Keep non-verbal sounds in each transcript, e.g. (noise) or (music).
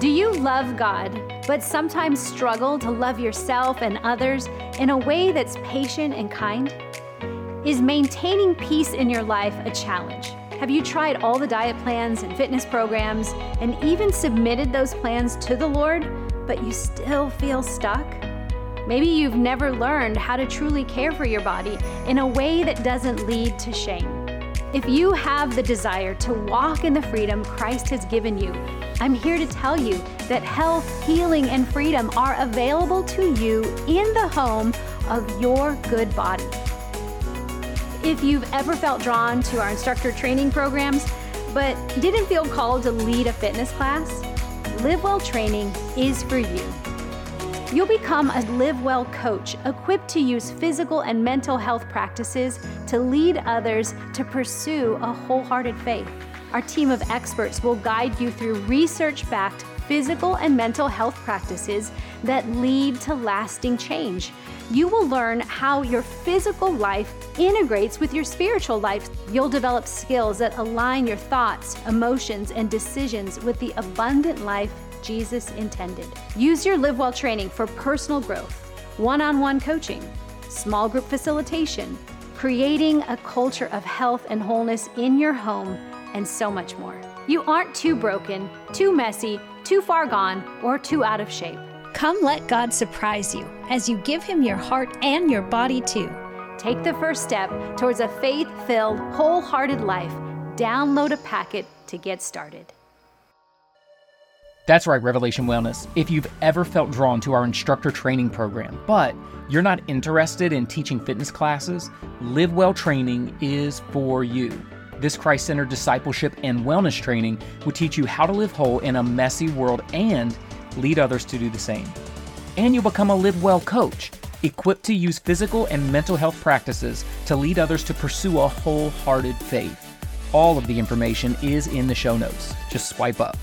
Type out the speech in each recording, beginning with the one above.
Do you love God, but sometimes struggle to love yourself and others in a way that's patient and kind? Is maintaining peace in your life a challenge? Have you tried all the diet plans and fitness programs and even submitted those plans to the Lord, but you still feel stuck? Maybe you've never learned how to truly care for your body in a way that doesn't lead to shame. If you have the desire to walk in the freedom Christ has given you, I'm here to tell you that health, healing, and freedom are available to you in the home of your good body. If you've ever felt drawn to our instructor training programs, but didn't feel called to lead a fitness class, Live Well Training is for you. You'll become a Live Well coach equipped to use physical and mental health practices to lead others to pursue a wholehearted faith. Our team of experts will guide you through research backed physical and mental health practices that lead to lasting change. You will learn how your physical life integrates with your spiritual life. You'll develop skills that align your thoughts, emotions, and decisions with the abundant life Jesus intended. Use your Live Well training for personal growth, one on one coaching, small group facilitation, creating a culture of health and wholeness in your home, and so much more. You aren't too broken, too messy, too far gone, or too out of shape. Come let God surprise you as you give Him your heart and your body too. Take the first step towards a faith filled, wholehearted life. Download a packet to get started. That's right, Revelation Wellness. If you've ever felt drawn to our instructor training program, but you're not interested in teaching fitness classes, Live Well Training is for you. This Christ centered discipleship and wellness training will teach you how to live whole in a messy world and lead others to do the same. And you'll become a Live Well coach, equipped to use physical and mental health practices to lead others to pursue a wholehearted faith. All of the information is in the show notes. Just swipe up.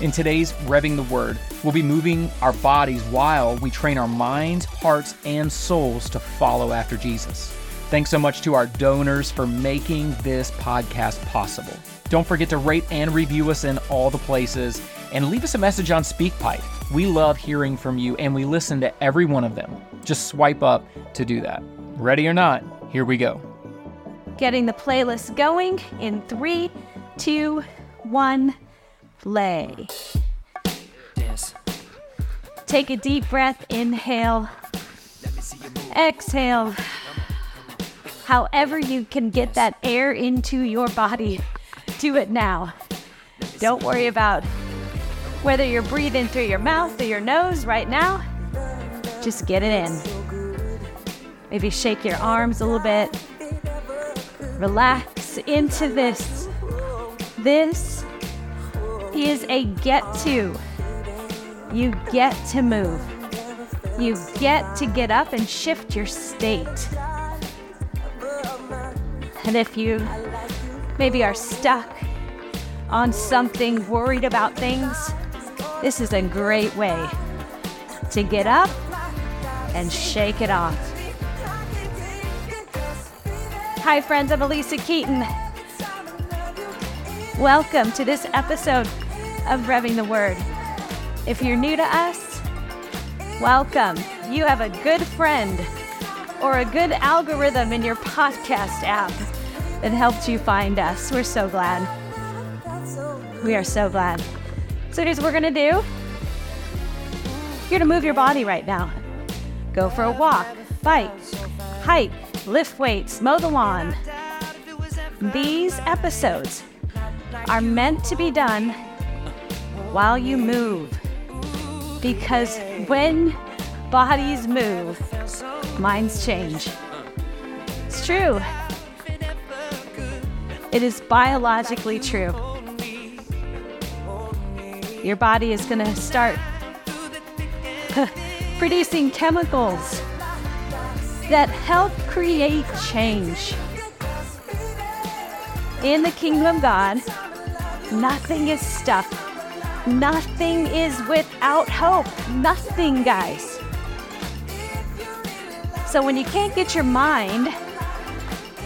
In today's Revving the Word, we'll be moving our bodies while we train our minds, hearts, and souls to follow after Jesus. Thanks so much to our donors for making this podcast possible. Don't forget to rate and review us in all the places and leave us a message on SpeakPipe. We love hearing from you and we listen to every one of them. Just swipe up to do that. Ready or not, here we go. Getting the playlist going in three, two, one play. Yes. Take a deep breath, inhale, exhale. However, you can get that air into your body, do it now. Don't worry about whether you're breathing through your mouth or your nose right now. Just get it in. Maybe shake your arms a little bit. Relax into this. This is a get to. You get to move. You get to get up and shift your state. And if you maybe are stuck on something, worried about things, this is a great way to get up and shake it off. Hi, friends, I'm Alisa Keeton. Welcome to this episode of Revving the Word. If you're new to us, welcome. You have a good friend or a good algorithm in your podcast app that helped you find us. We're so glad. We are so glad. So here's what we're gonna do. You're gonna move your body right now. Go for a walk, bike, hike, lift weights, mow the lawn. These episodes are meant to be done while you move. Because when bodies move, minds change. It's true. It is biologically true. Your body is going to start (laughs) producing chemicals that help create change. In the kingdom of God, nothing is stuck Nothing is without hope. Nothing, guys. So when you can't get your mind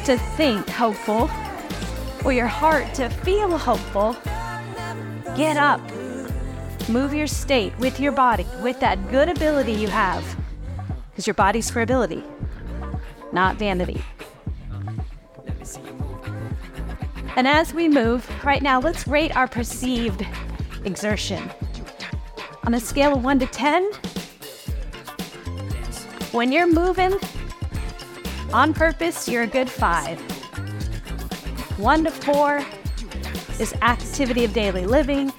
to think hopeful or your heart to feel hopeful, get up. Move your state with your body, with that good ability you have. Because your body's for ability, not vanity. And as we move, right now, let's rate our perceived exertion. On a scale of 1 to 10, when you're moving on purpose, you're a good 5. 1 to 4 is activity of daily living,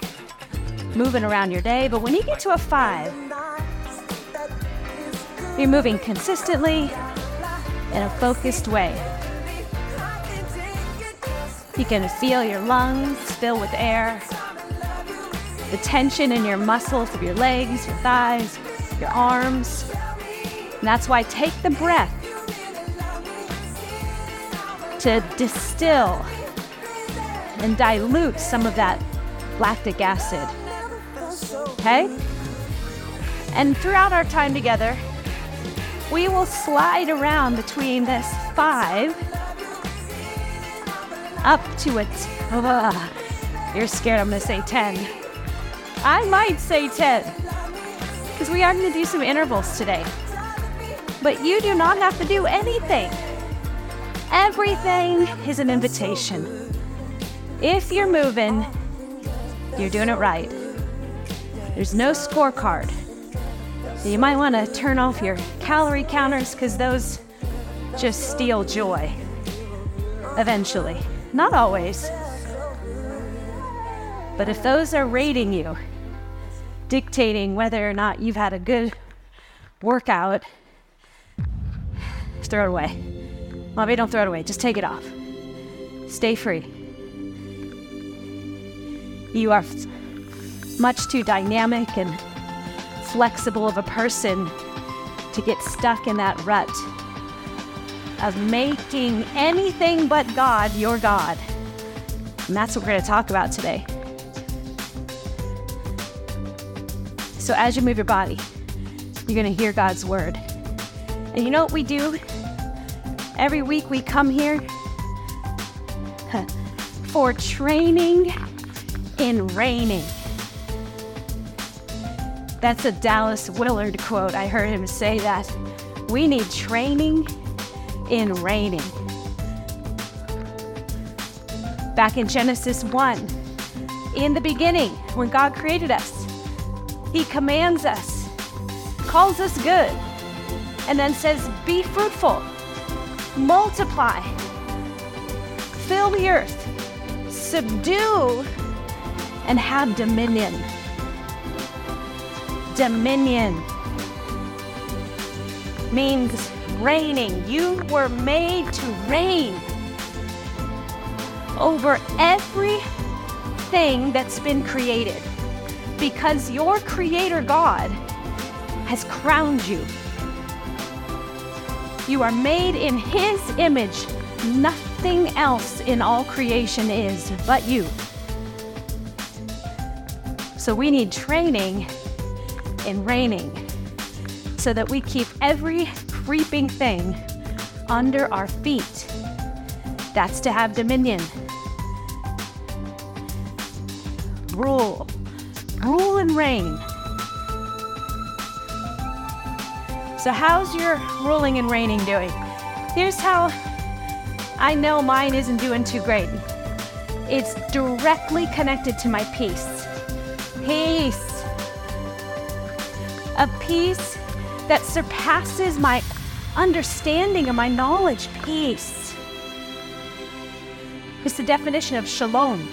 moving around your day. But when you get to a 5, you're moving consistently in a focused way. You can feel your lungs fill with air, the tension in your muscles of your legs, your thighs, your arms. And that's why take the breath to distill and dilute some of that lactic acid. Okay? And throughout our time together, we will slide around between this five up to a. T- uh, you're scared I'm going to say 10. I might say 10 because we are going to do some intervals today. But you do not have to do anything. Everything is an invitation. If you're moving, you're doing it right. There's no scorecard. So You might want to turn off your calorie counters because those just steal joy eventually. Not always. But if those are rating you, dictating whether or not you've had a good workout, throw it away. Maybe don't throw it away, just take it off. Stay free. You are much too dynamic and flexible of a person to get stuck in that rut of making anything but God your God. And that's what we're going to talk about today. So, as you move your body, you're going to hear God's word. And you know what we do? Every week we come here for training in reigning. That's a Dallas Willard quote. I heard him say that. We need training in reigning. Back in Genesis 1, in the beginning, when God created us, He commands us, calls us good, and then says, Be fruitful, multiply, fill the earth, subdue, and have dominion. Dominion means reigning. You were made to reign over everything that's been created because your Creator God has crowned you. You are made in His image. Nothing else in all creation is but you. So we need training in reigning so that we keep every creeping thing under our feet. That's to have dominion. Rule. Rule and reign. So, how's your ruling and reigning doing? Here's how I know mine isn't doing too great it's directly connected to my peace. Peace. A peace that surpasses my understanding and my knowledge. Peace. It's the definition of shalom.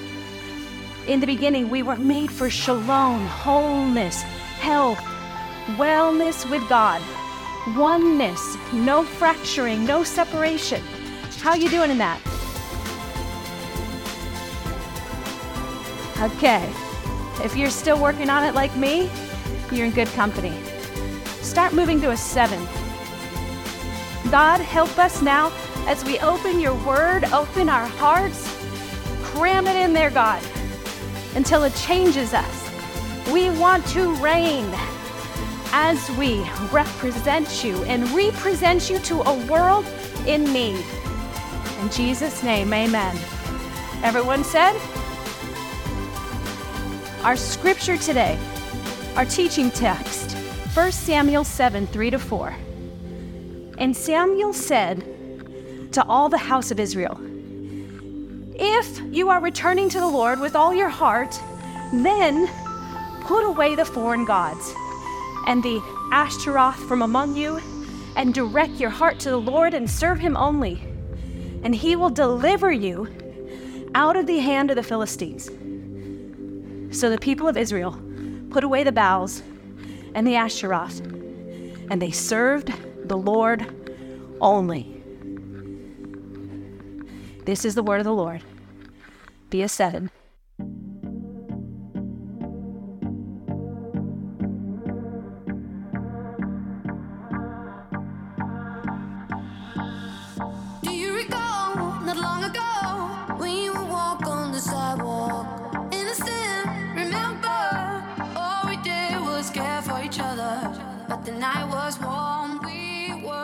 In the beginning, we were made for shalom, wholeness, health, wellness with God, oneness, no fracturing, no separation. How you doing in that? Okay. If you're still working on it like me, you're in good company. Start moving to a seven. God, help us now as we open your word, open our hearts, cram it in there, God, until it changes us. We want to reign as we represent you and represent you to a world in need. In Jesus' name, amen. Everyone said? Our scripture today Our teaching text 1 Samuel 7 3 to 4. And Samuel said to all the house of Israel, If you are returning to the Lord with all your heart, then put away the foreign gods and the Ashtaroth from among you, and direct your heart to the Lord and serve him only. And he will deliver you out of the hand of the Philistines. So the people of Israel put away the Baals and the Ashtaroth, and they served the Lord only. This is the word of the Lord. Be a seven.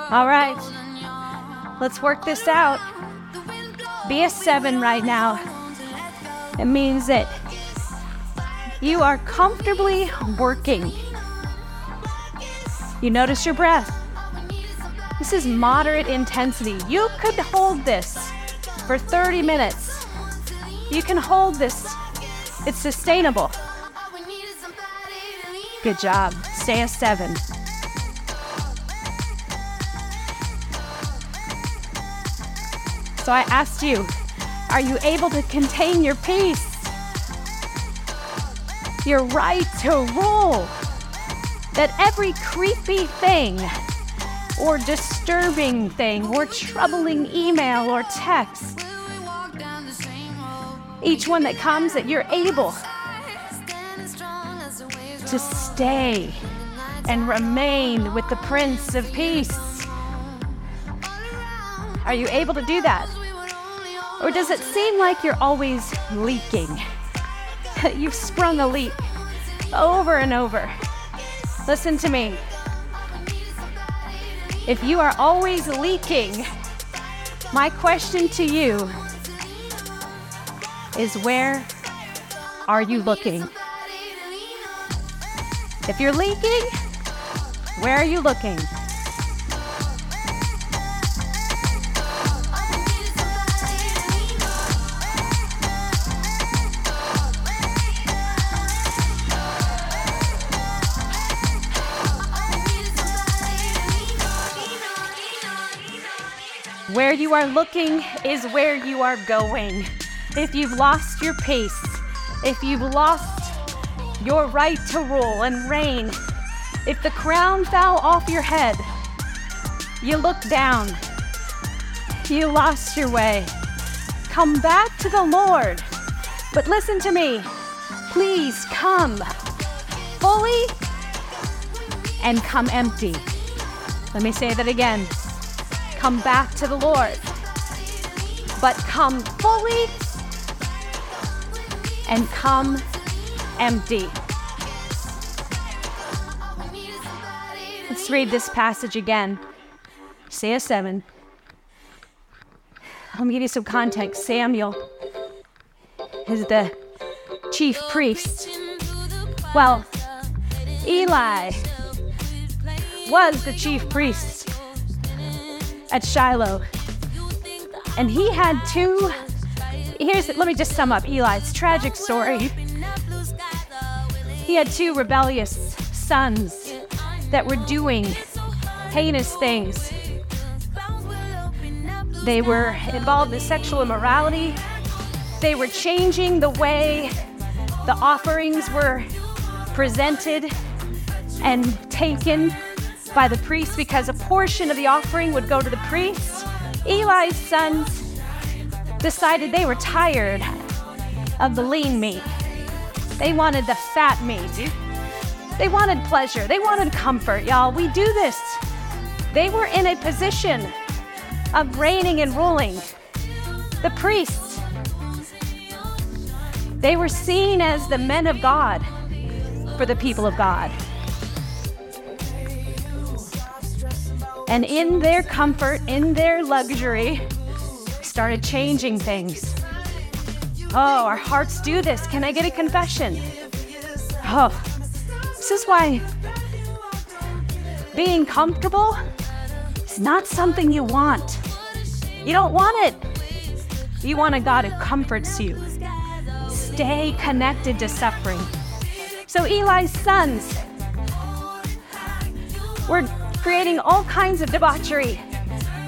All right. Let's work this out. The wind blows Be a seven right now. to let go. It means that you are comfortably working. You notice your breath. This is moderate intensity. You could hold this for 30 minutes. You can hold this. It's sustainable. All we need is somebody to lean Good job. Stay a seven. So I asked you, are you able to contain your peace? Your right to rule. That every creepy thing, or disturbing thing, or troubling email or text, each one that comes, that you're able to stay and remain with the Prince of Peace. Are you able to do that? Or does it seem like you're always leaking? (laughs) You've sprung a leak over and over. Listen to me. If you are always leaking, my question to you is where are you looking? If you're leaking, where are you looking? Where you are looking is where you are going. If you've lost your pace, if you've lost your right to rule and reign, if the crown fell off your head, you look down, you lost your way. Come back to the Lord. But listen to me. Please come fully and come empty. Let me say that again. Come back to the Lord, but come fully and come empty. Let's read this passage again. Isaiah 7. Let me give you some context. Samuel is the chief priest. Well, Eli was the chief priest at Shiloh. And he had two. Here's, let me just sum up Eli's tragic story. He had two rebellious sons that were doing heinous things. They were involved in sexual immorality. They were changing the way the offerings were presented and taken by the priest because a portion of the offering would go to the priest. Eli's sons decided they were tired of the lean meat. They wanted the fat meat. They wanted pleasure. They wanted comfort, y'all. We do this. They were in a position of reigning and ruling. The priests, they were seen as the men of God for the people of God. And in their comfort, in their luxury, started changing things. Oh, our hearts do this. Can I get a confession? Oh, This is why being comfortable is not something you want. You don't want it. You want a God who comforts you. Stay connected to suffering. So Eli's sons were creating all kinds of debauchery.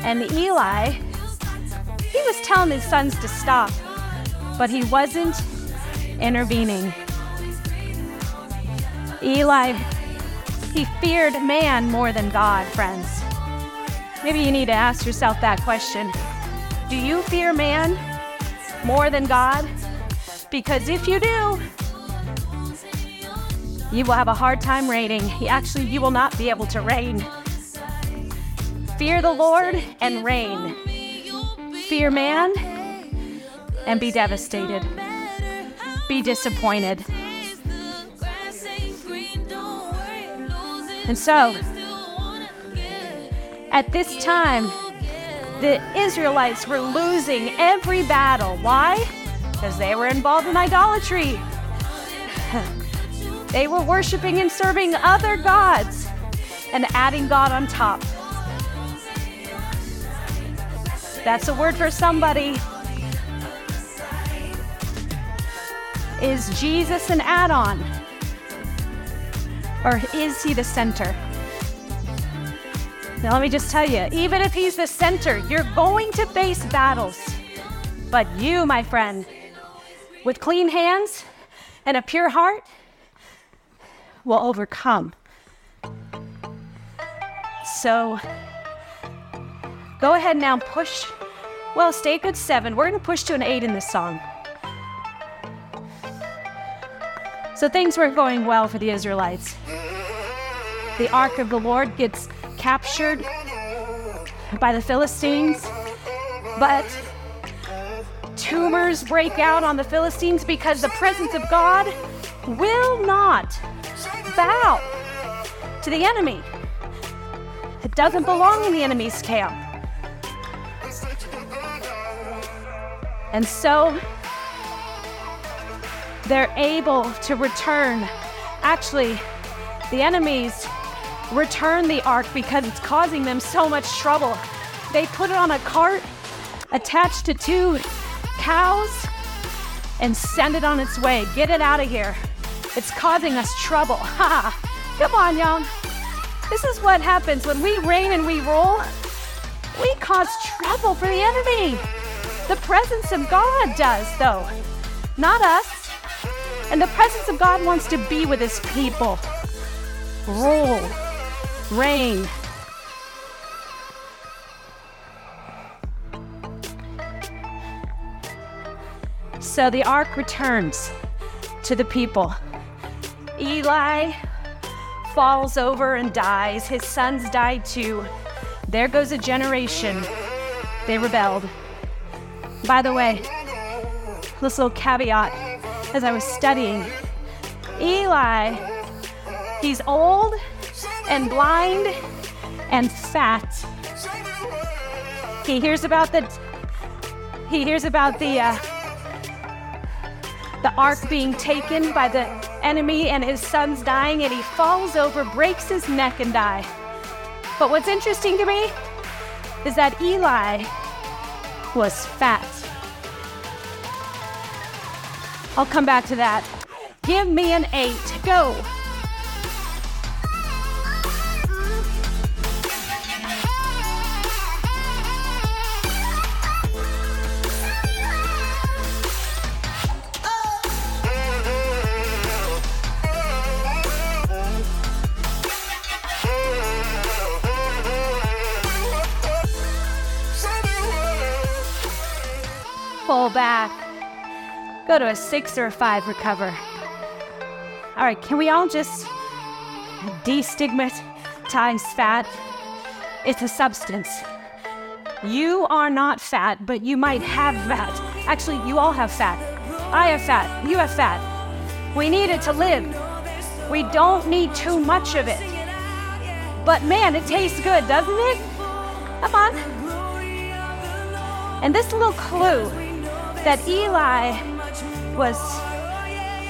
And Eli, he was telling his sons to stop, but he wasn't intervening. Eli, he feared man more than God, friends. Maybe you need to ask yourself that question. Do you fear man more than God? Because if you do, you will have a hard time reigning. Actually, you will not be able to reign. Fear the Lord and reign. Fear man and be devastated. Be disappointed. And so, at this time, the Israelites were losing every battle. Why? Because they were involved in idolatry. (laughs) they were worshiping and serving other gods and adding God on top. That's a word for somebody. Is Jesus an add on? Or is he the center? Now, let me just tell you even if he's the center, you're going to face battles. But you, my friend, with clean hands and a pure heart, will overcome. So, go ahead now and push. Well, stay a good seven. We're going to push to an eight in this song. So things weren't going well for the Israelites. The ark of the Lord gets captured by the Philistines, but tumors break out on the Philistines because the presence of God will not bow to the enemy. It doesn't belong in the enemy's camp. And so they're able to return. Actually, the enemies return the ark because it's causing them so much trouble. They put it on a cart attached to two cows and send it on its way. Get it out of here. It's causing us trouble. (laughs) Ha! Come on, y'all. This is what happens when we reign and we rule. We cause trouble for the enemy. The presence of God does, though, not us. And the presence of God wants to be with his people. Rule, reign. So the ark returns to the people. Eli falls over and dies. His sons died too. There goes a generation. They rebelled. By the way, this little caveat as I was studying Eli, he's old and blind and fat. He hears about the he hears about the uh, the ark being taken by the enemy and his sons dying, and he falls over, breaks his neck, and die. But what's interesting to me is that Eli was fat. I'll come back to that. Give me an eight. Go. Pull back. Go to a six or a five, recover. All right, can we all just destigmatize fat? It's a substance. You are not fat, but you might have fat. Actually, you all have fat. I have fat. You have fat. We need it to live. We don't need too much of it. But man, it tastes good, doesn't it? Come on. And this little clue that Eli was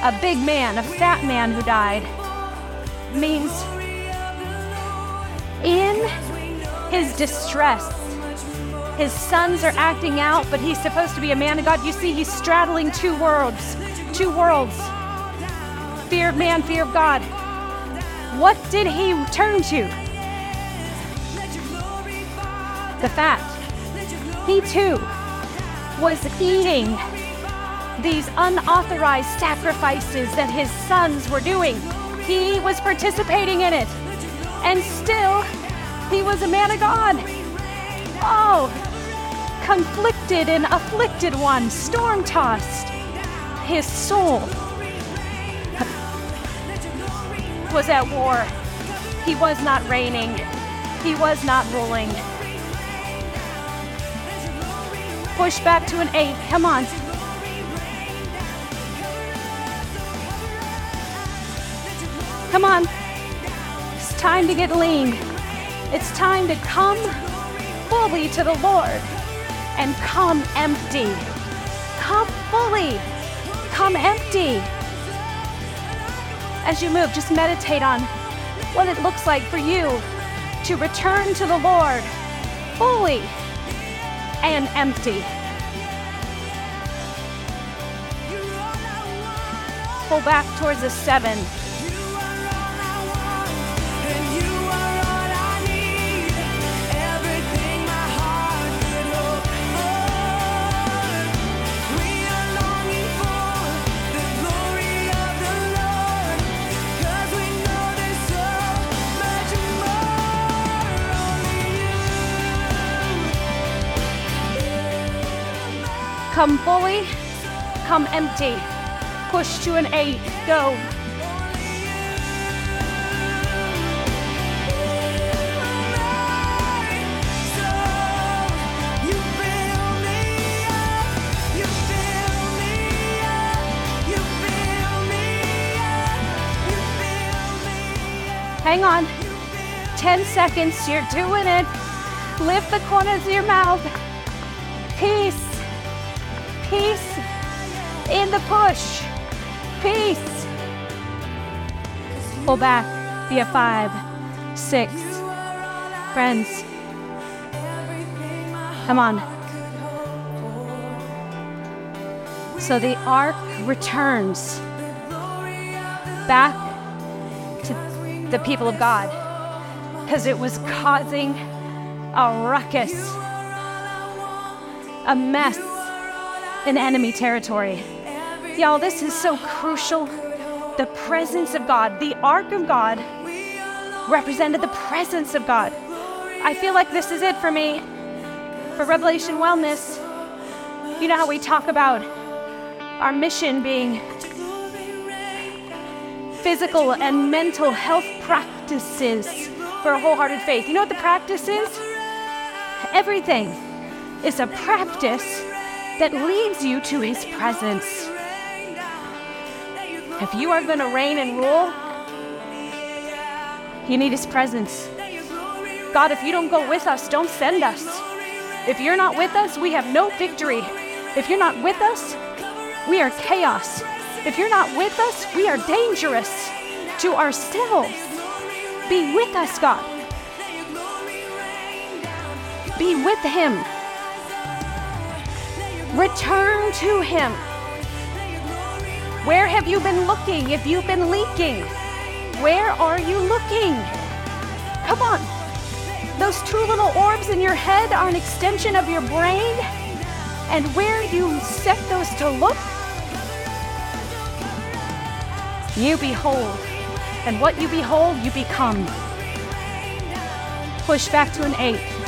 a big man, a fat man who died. means in his distress. His sons are acting out, but he's supposed to be a man of God. You see, he's straddling two worlds, two worlds fear of man, fear of God. What did he turn to? The fat. he too was eating these unauthorized sacrifices that his sons were doing. He was participating in it. And still, he was a man of God. Oh, conflicted and afflicted one, storm tossed. His soul was at war. He was not reigning. He was not ruling. Push back to an eight. Come on. Come on. It's time to get lean. It's time to come fully to the Lord and come empty. Come fully. Come empty. As you move, just meditate on what it looks like for you to return to the Lord fully and empty. Pull back towards a seven. Come fully, come empty. Push to an eight. Go. Hang on. 10 seconds. You're doing it. Lift the corners of your mouth. Peace. Peace in the push. Peace. Pull back. Be a five, six. Friends, come on. So the ark returns back to the people of God because it was causing a ruckus, a mess in enemy territory. Y'all, this is so crucial. The presence of God, the ark of God, represented the presence of God. I feel like this is it for me. For Revelation Wellness, you know how we talk about our mission being physical and mental health practices for a wholehearted faith. You know what the practice is? Everything is a practice that leads you to His presence. If you are going to reign and rule, you need His presence. God, if you don't go with us, don't send us. If you're not with us, we have no victory. If you're not with us, we are chaos. If you're not with us, we are dangerous to ourselves. Be with us, God. Be with Him. Return to Him. Where have you been looking if you've been leaking? Where are you looking? Come on. Those two little orbs in your head are an extension of your brain. And where you set those to look, you behold. And what you behold, you become. Push back to an eight.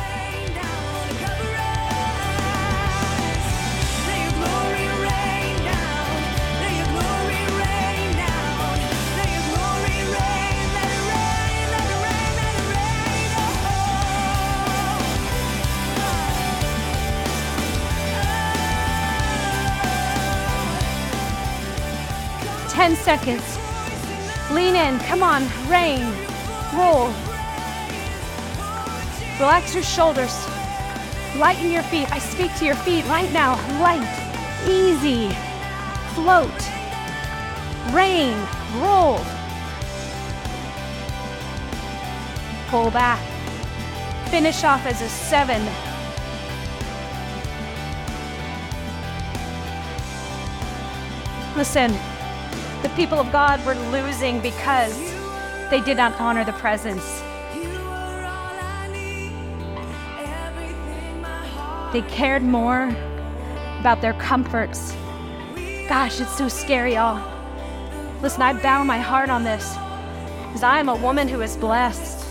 Ten seconds. Lean in. Come on. Reign. Roll. Relax your shoulders. Lighten your feet. I speak to your feet right now. Light. Easy. Float. Reign. Roll. pull back. Finish off as a seven. Listen, the people of God were losing because they did not honor the presence. They cared more about their comforts. Gosh, it's so scary, y'all. Listen, I bow my heart on this because I am a woman who is blessed.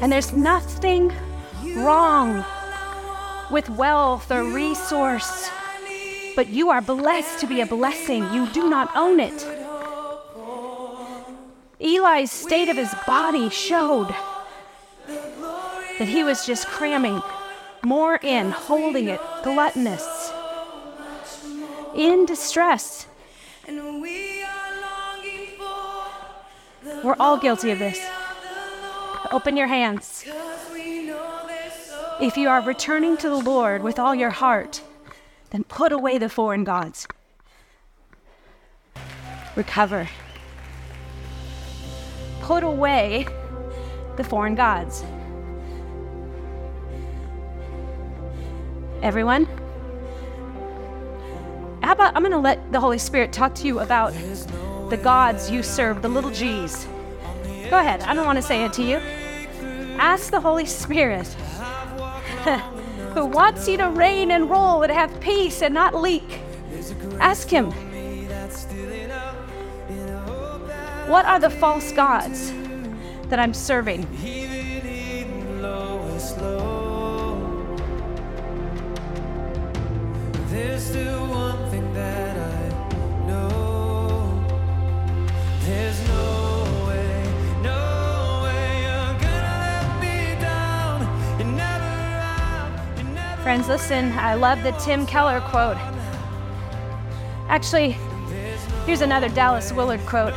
And there's nothing wrong with wealth or resource, but you are blessed to be a blessing. You do not own it. Eli's state of his body showed that he was just cramming more in, holding it, gluttonous, in distress. We're all guilty of this. Open your hands. If you are returning to the Lord with all your heart, then put away the foreign gods. Recover. Put away the foreign gods. Everyone? How about I'm going to let the Holy Spirit talk to you about the gods you serve, the little g's. Go ahead, I don't want to say it to you. Ask the Holy Spirit, (laughs) who wants you to reign and rule and have peace and not leak. Ask Him, what are the false gods that I'm serving? There's still Friends, listen, I love the Tim Keller quote. Actually, here's another Dallas Willard quote.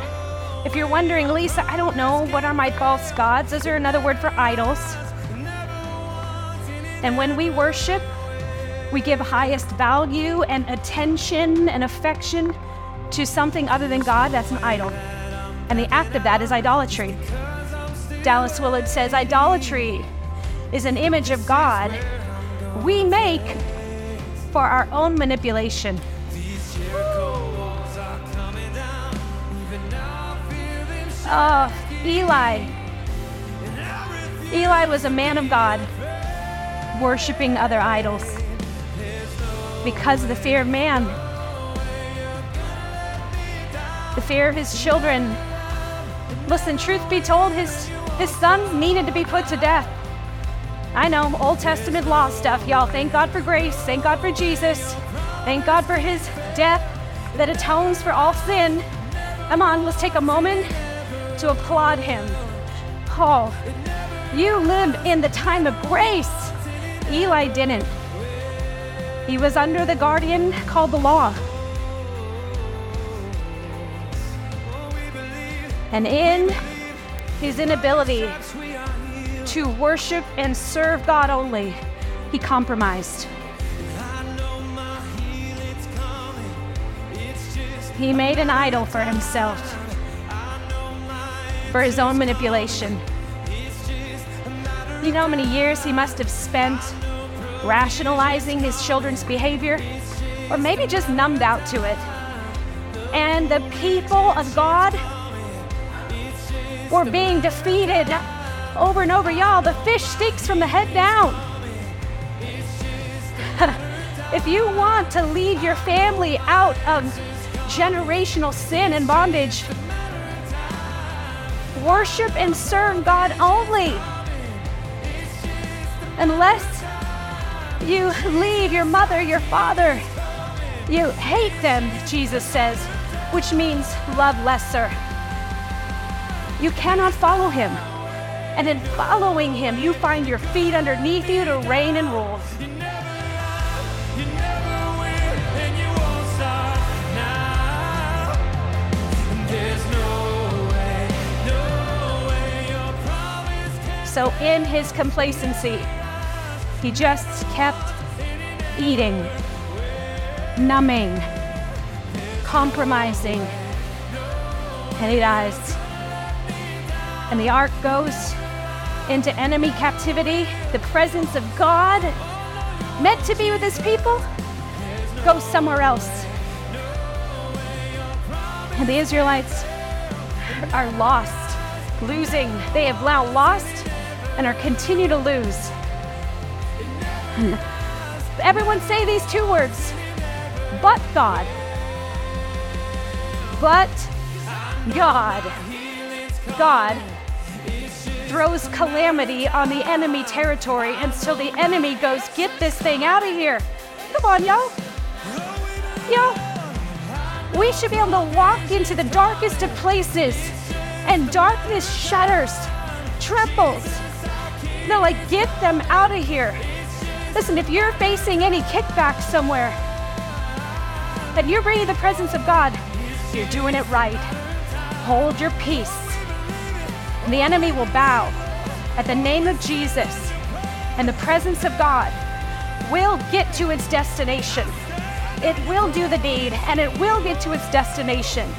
If you're wondering, Lisa, I don't know, what are my false gods? Is there another word for idols? And when we worship, we give highest value and attention and affection to something other than God, that's an idol. And the act of that is idolatry. Dallas Willard says idolatry is an image of God we make for our own manipulation. Oh, Eli. Eli was a man of God, worshiping other idols because of the fear of man, the fear of his children. Listen, truth be told, his, his sons needed to be put to death. I know, Old Testament law stuff, y'all. Thank God for grace. Thank God for Jesus. Thank God for his death that atones for all sin. Come on, let's take a moment to applaud him. Paul, you live in the time of grace. Eli didn't. He was under the guardian called the law. And in his inability to worship and serve God only, he compromised. He made an idol for himself, for his own manipulation. You know how many years he must have spent rationalizing his children's behavior? Or maybe just numbed out to it. And the people of God were being defeated over and over. Y'all, the fish stinks from the head down. (laughs) if you want to lead your family out of generational sin and bondage, worship and serve God only. Unless you leave your mother, your father, you hate them, Jesus says, which means love lesser. You cannot follow him. And in following him, you find your feet underneath you to reign and rule. So, in his complacency, he just kept eating, numbing, compromising, and he dies. and the ark goes into enemy captivity, the presence of God, meant to be with his people, goes somewhere else. And the Israelites are lost, losing. They have now lost and are continue to lose. (laughs) Everyone say these two words but God. But God. God throws calamity on the enemy territory until the enemy goes, Get this thing out of here. Come on, y'all. Y'all. We should be able to walk into the darkest of places and darkness shudders, trembles. No, like, get them out of here. Listen, if you're facing any kickback somewhere and you're bringing the presence of God, you're doing it right. Hold your peace. And the enemy will bow at the name of Jesus, and the presence of God will get to its destination. It will do the deed, and it will get to its destination. (laughs)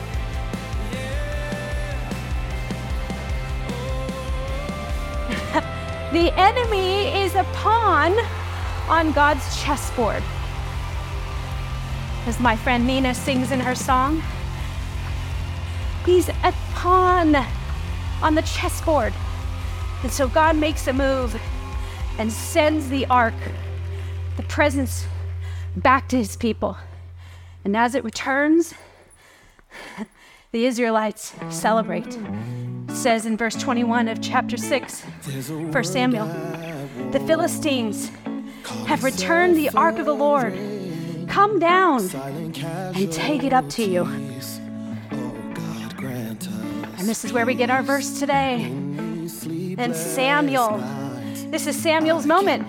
the enemy is a pawn on God's chessboard. As my friend Nina sings in her song, he's a pawn on the chessboard. And so God makes a move and sends the ark, the presence, back to his people. And as it returns, the Israelites celebrate. It says in verse 21 of chapter 6, 1 Samuel, the Philistines have returned the ark of the Lord. Come down and take it up to you. And this is where we get our verse today. And Samuel, this is Samuel's moment.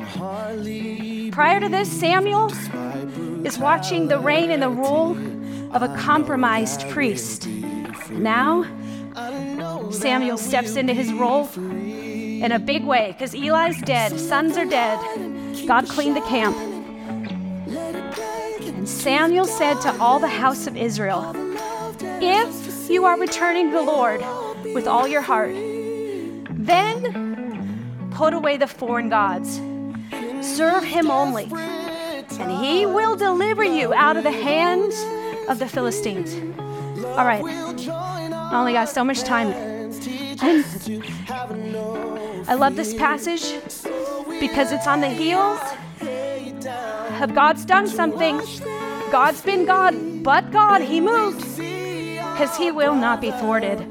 Prior to this, Samuel is watching the reign and the rule of a compromised priest. Now, Samuel steps into his role in a big way because Eli's dead, sons are dead. God cleaned the camp. And Samuel said to all the house of Israel, If you are returning the Lord with all your heart, then put away the foreign gods. Serve him only, and he will deliver you out of the hands of the Philistines. All right, I only got so much time. (laughs) I love this passage because it's on the heels of God's done something. God's been God, but God, He moved because He will not be thwarted. (laughs)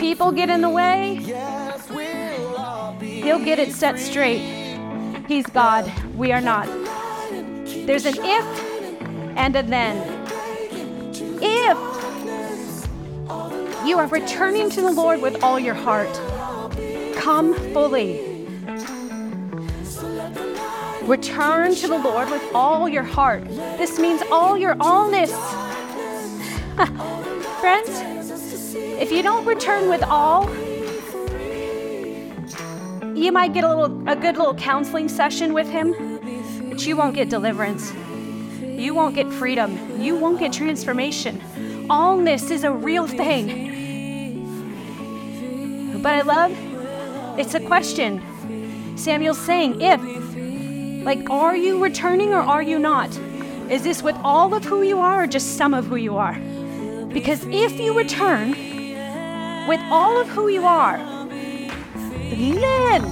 People get in the way, He'll get it set straight. He's God, we are not. There's an if and a then. If you are returning to the Lord with all your heart, come fully. Return to the Lord with all your heart. This means all your allness. (laughs) Friends, if you don't return with all, you might get a little a good little counseling session with him, but you won't get deliverance. You won't get freedom. You won't get transformation. Allness is a real thing. But I love it's a question. Samuel's saying, if, like, are you returning or are you not? Is this with all of who you are or just some of who you are? Because if you return with all of who you are, then,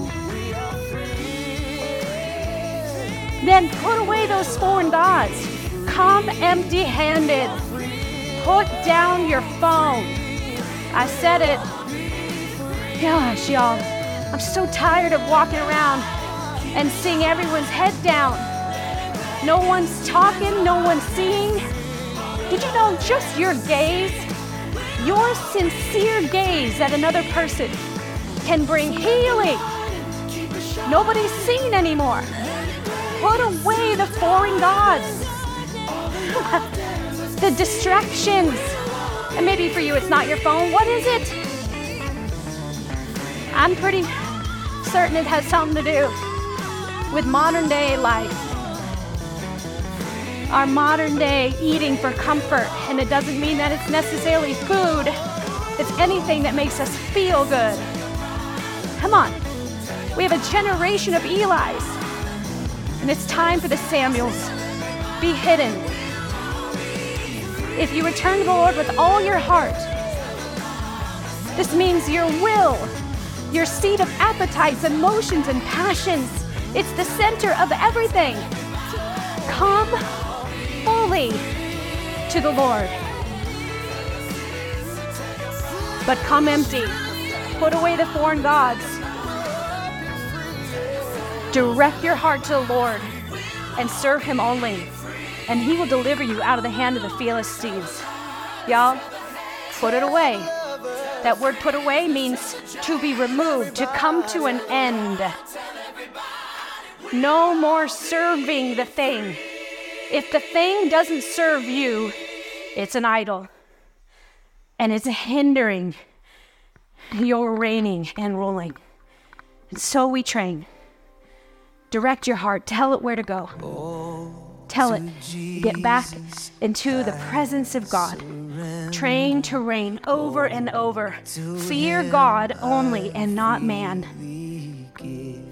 then put away those foreign gods. Come empty handed. Put down your phone. I said it. Gosh, y'all, I'm so tired of walking around and seeing everyone's head down. No one's talking, no one's seeing. Did you know just your gaze, your sincere gaze at another person can bring healing? Nobody's seen anymore. Put away the foreign gods, (laughs) the distractions. And maybe for you it's not your phone. What is it? I'm pretty certain it has something to do with modern day life. Our modern day eating for comfort. And it doesn't mean that it's necessarily food, It's anything that makes us feel good. Come on. We have a generation of Eli's. And it's time for the Samuels. Be hidden. If you return to the Lord with all your heart, this means your will, your seat of appetites, emotions, and passions. It's the center of everything. Come fully to the Lord. But come empty. Put away the foreign gods. Direct your heart to the Lord and serve Him only, and He will deliver you out of the hand of the Philistines. Y'all, put it away. That word put away means to be removed, to come to an end. No more serving the thing. If the thing doesn't serve you, it's an idol. And it's hindering your reigning and ruling. And so we train. Direct your heart, tell it where to go. Tell it, get back into the presence of God. Train to reign over and over. Fear God only and not man.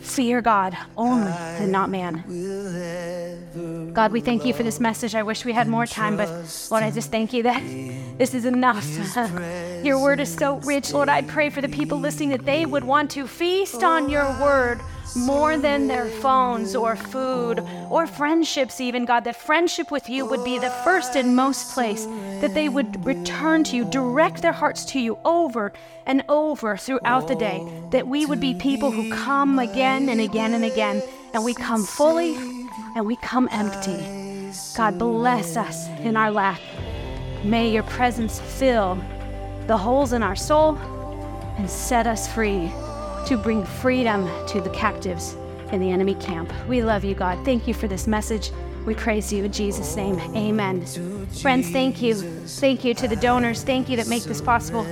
Fear God only and not man. God, we thank you for this message. I wish we had more time, but Lord, I just thank you that this is enough. (laughs) Your word is so rich. Lord, I pray for the people listening that they would want to feast on your word more than their phones or food or friendships, even, God, that friendship with you would be the first and most place, that they would return to you, direct their hearts to you over and over throughout the day, that we would be people who come again and again and again, and we come fully and we come empty. God, bless us in our lack. May your presence fill the holes in our soul and set us free to bring freedom to the captives in the enemy camp. We love you, God. Thank you for this message. We praise you in Jesus' name. Amen. Friends, thank you. Thank you to the donors. Thank you that make this possible.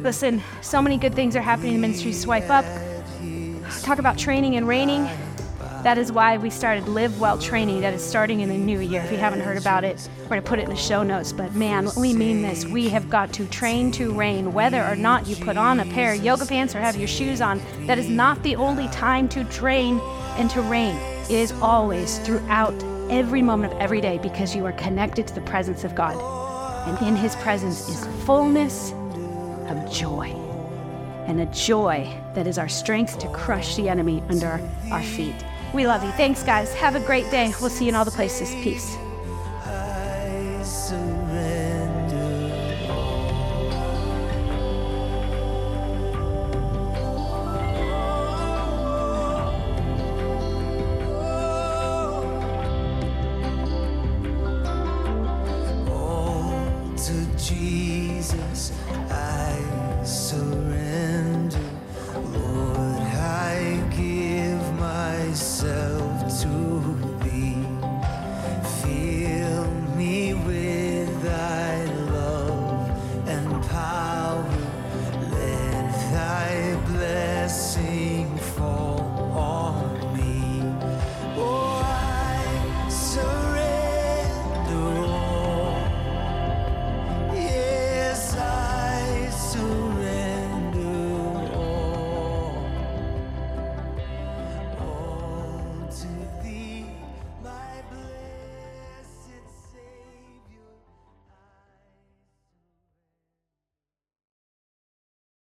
Listen, so many good things are happening in ministry. Swipe up. Talk about training and reigning. That is why we started LiveWell Training. That is starting in the new year. If you haven't heard about it, we're going to put it in the show notes. But man, we mean this. We have got to train to reign. Whether or not you put on a pair of yoga pants or have your shoes on, that is not the only time to train and to reign. It is always throughout every moment of every day because you are connected to the presence of God. And in His presence is fullness of joy and a joy that is our strength to crush the enemy under our feet. We love you. Thanks, guys. Have a great day. We'll see you in all the places. Peace.